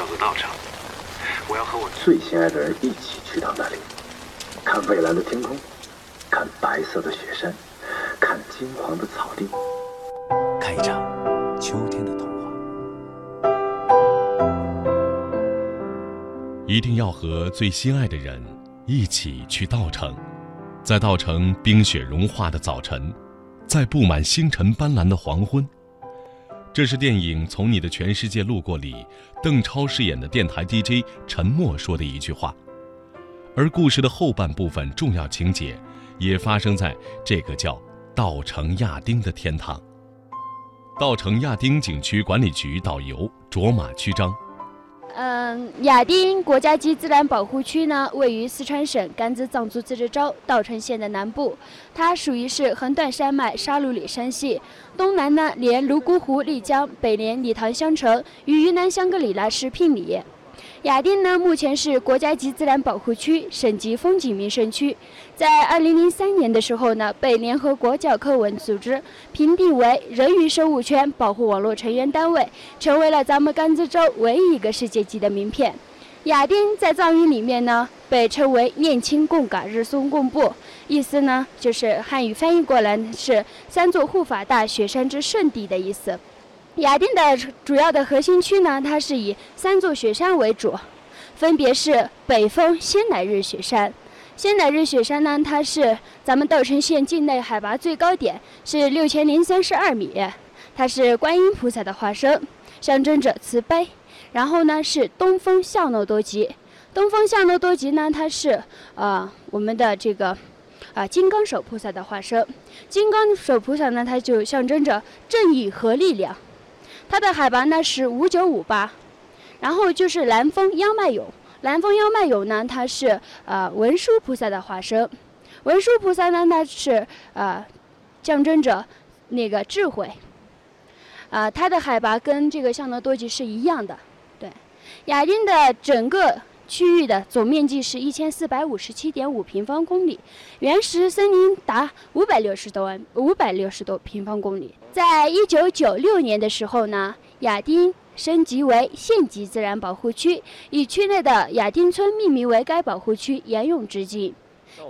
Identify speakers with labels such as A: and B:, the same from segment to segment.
A: 叫做道场。我要和我最心爱的人一起去到那里，看蔚蓝的天空，看白色的雪山，看金黄的草地，
B: 看一场秋天的童话。
C: 一定要和最心爱的人一起去稻城，在稻城冰雪融化的早晨，在布满星辰斑斓的黄昏。这是电影《从你的全世界路过》里，邓超饰演的电台 DJ 陈默说的一句话。而故事的后半部分重要情节，也发生在这个叫稻城亚丁的天堂。稻城亚丁景区管理局导游卓玛曲张。
D: 嗯，亚丁国家级自然保护区呢，位于四川省甘孜藏族自治州稻城县的南部，它属于是横断山脉沙鲁里山系，东南呢连泸沽湖、丽江，北连理塘香城，与云南香格里拉市毗邻。亚丁呢，目前是国家级自然保护区、省级风景名胜区。在二零零三年的时候呢，被联合国教科文组织评定为人鱼生物圈保护网络成员单位，成为了咱们甘孜州唯一一个世界级的名片。亚丁在藏语里面呢，被称为“念青贡嘎日松贡布”，意思呢就是汉语翻译过来是“三座护法大雪山之圣地”的意思。雅丁的主要的核心区呢，它是以三座雪山为主，分别是北峰仙乃日雪山。仙乃日雪山呢，它是咱们稻城县境内海拔最高点，是六千零三十二米，它是观音菩萨的化身，象征着慈悲。然后呢，是东风夏诺多吉。东风夏诺多吉呢，它是呃我们的这个啊金刚手菩萨的化身。金刚手菩萨呢，它就象征着正义和力量。它的海拔呢是五九五八，然后就是南峰央迈勇，南峰央迈勇呢，它是呃文殊菩萨的化身，文殊菩萨呢，它是呃象征着那个智慧，呃，它的海拔跟这个象德多吉是一样的，对，雅丁的整个。区域的总面积是一千四百五十七点五平方公里，原始森林达五百六十多万五百六十多平方公里。在一九九六年的时候呢，亚丁升级为县级自然保护区，以区内的亚丁村命名为该保护区，沿用至今。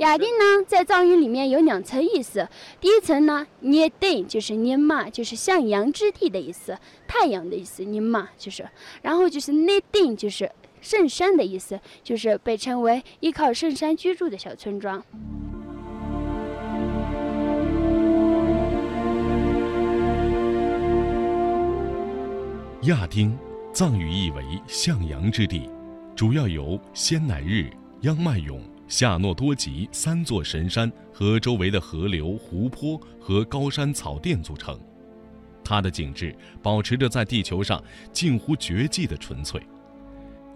D: 亚丁呢，在藏语里面有两层意思，第一层呢，涅定就是尼玛，就是向阳之地的意思，太阳的意思，尼玛就是，然后就是捏定就是。圣山的意思就是被称为依靠圣山居住的小村庄。
C: 亚丁，藏语意为向阳之地，主要由仙乃日、央迈勇、夏诺多吉三座神山和周围的河流、湖泊和高山草甸组成。它的景致保持着在地球上近乎绝迹的纯粹。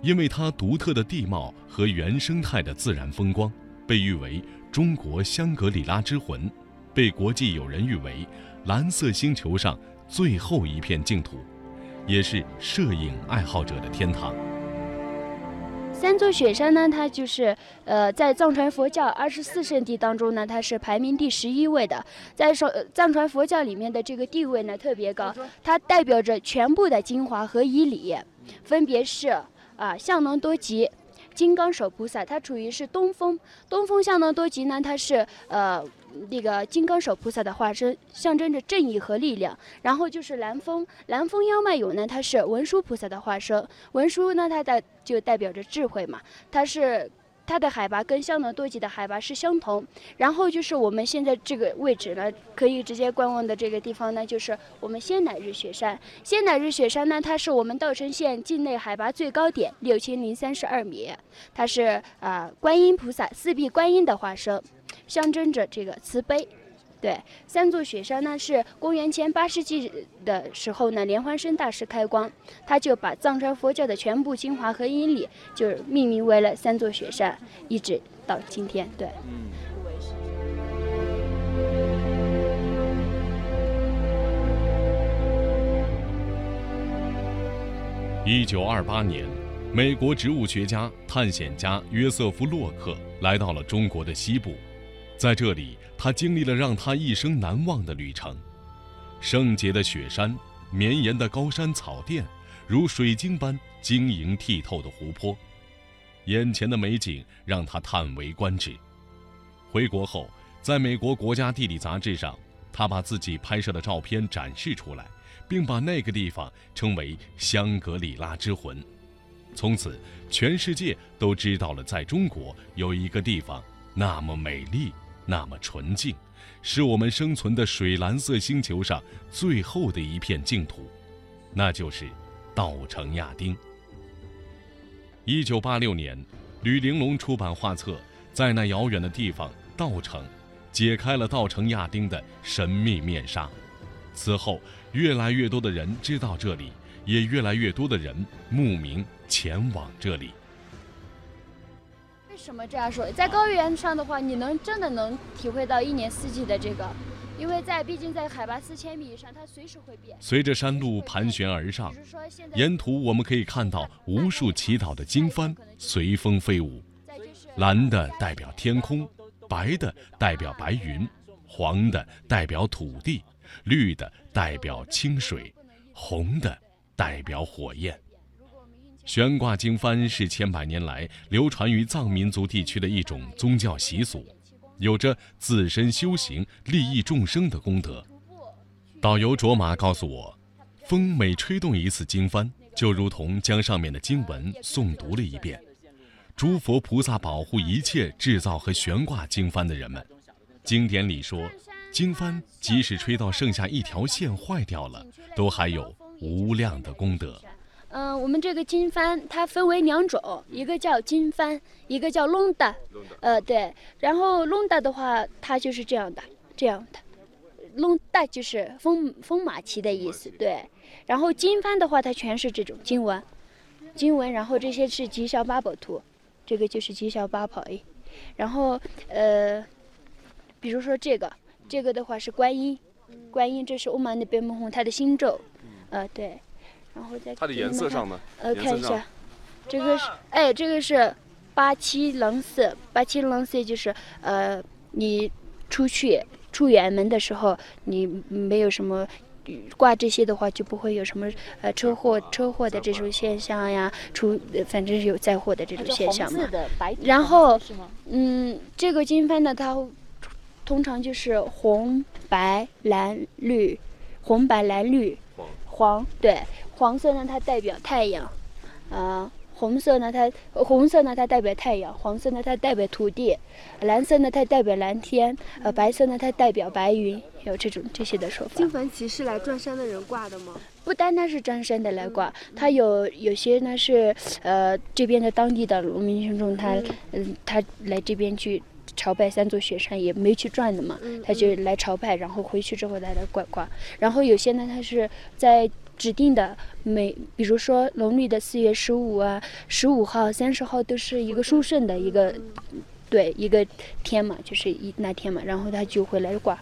C: 因为它独特的地貌和原生态的自然风光，被誉为中国香格里拉之魂，被国际友人誉为蓝色星球上最后一片净土，也是摄影爱好者的天堂。
D: 三座雪山呢，它就是呃，在藏传佛教二十四圣地当中呢，它是排名第十一位的，在说藏传佛教里面的这个地位呢特别高，它代表着全部的精华和仪礼，分别是。啊，相能多吉，金刚手菩萨，它处于是东风。东风相能多吉呢，它是呃那个金刚手菩萨的化身，象征着正义和力量。然后就是南风，南风妖迈勇呢，它是文殊菩萨的化身。文殊呢，它的就代表着智慧嘛，它是。它的海拔跟香农多吉的海拔是相同，然后就是我们现在这个位置呢，可以直接观望的这个地方呢，就是我们仙乃日雪山。仙乃日雪山呢，它是我们稻城县境内海拔最高点，六千零三十二米。它是啊，观音菩萨四臂观音的化身，象征着这个慈悲。对，三座雪山呢是公元前八世纪的时候呢，莲花生大师开光，他就把藏传佛教的全部精华和因理，就是命名为了三座雪山，一直到今天。对。
C: 嗯一九二八年，美国植物学家、探险家约瑟夫·洛克来到了中国的西部。在这里，他经历了让他一生难忘的旅程：圣洁的雪山、绵延的高山草甸、如水晶般晶莹剔透的湖泊，眼前的美景让他叹为观止。回国后，在美国国家地理杂志上，他把自己拍摄的照片展示出来，并把那个地方称为“香格里拉之魂”。从此，全世界都知道了，在中国有一个地方那么美丽，那么纯净，是我们生存的水蓝色星球上最后的一片净土，那就是稻城亚丁。一九八六年，吕玲珑出版画册《在那遥远的地方，稻城》，解开了稻城亚丁的神秘面纱。此后，越来越多的人知道这里，也越来越多的人慕名。前往这里。
D: 为什么这样说？在高原上的话，你能真的能体会到一年四季的这个，因为在毕竟在海拔四千米以上，它随时会变。
C: 随着山路盘旋而上，沿途我们可以看到无数祈祷的经幡随风飞舞，蓝的代表天空，白的代表白云，黄的代表土地，绿的代表清水，红的代表火焰。悬挂经幡是千百年来流传于藏民族地区的一种宗教习俗，有着自身修行、利益众生的功德。导游卓玛告诉我，风每吹动一次经幡，就如同将上面的经文诵读了一遍。诸佛菩萨保护一切制造和悬挂经幡的人们。经典里说，经幡即使吹到剩下一条线坏掉了，都还有无量的功德。
D: 嗯，我们这个经幡它分为两种，一个叫经幡，一个叫隆达。呃，对。然后隆达的话，它就是这样的，这样的。隆达就是风风马旗的意思，对。然后经幡的话，它全是这种经文，经文。然后这些是吉祥八宝图，这个就是吉祥八宝诶。然后呃，比如说这个，这个的话是观音，观音这是欧曼的贝木红，它的心咒，呃，对。然后再
E: 它的颜色上呢？
D: 呃，看一下，这个是哎，这个是八七零四，八七零四就是呃，你出去出远门的时候，你没有什么挂这些的话，就不会有什么呃车祸车祸的这种现象呀，出反正是有灾祸的这种现象嘛。然后嗯，这个经幡呢，它通常就是红白蓝绿，红白蓝绿黄对。黄色呢，它代表太阳，啊，红色呢，它红色呢，它代表太阳；黄色呢，它代表土地；蓝色呢，它代表蓝天；呃，白色呢，它代表白云。有这种这些的说法。
F: 金幡旗是来转山的人挂的吗？
D: 不单单是转山的来挂，他有有些呢是呃这边的当地的农民群众，他嗯他来这边去朝拜三座雪山，也没去转的嘛，他就来朝拜，然后回去之后再来挂挂。然后有些呢，他是在。指定的每，比如说农历的四月十五啊、十五号、三十号都是一个殊胜的一个，对一个天嘛，就是一那天嘛，然后他就会来挂。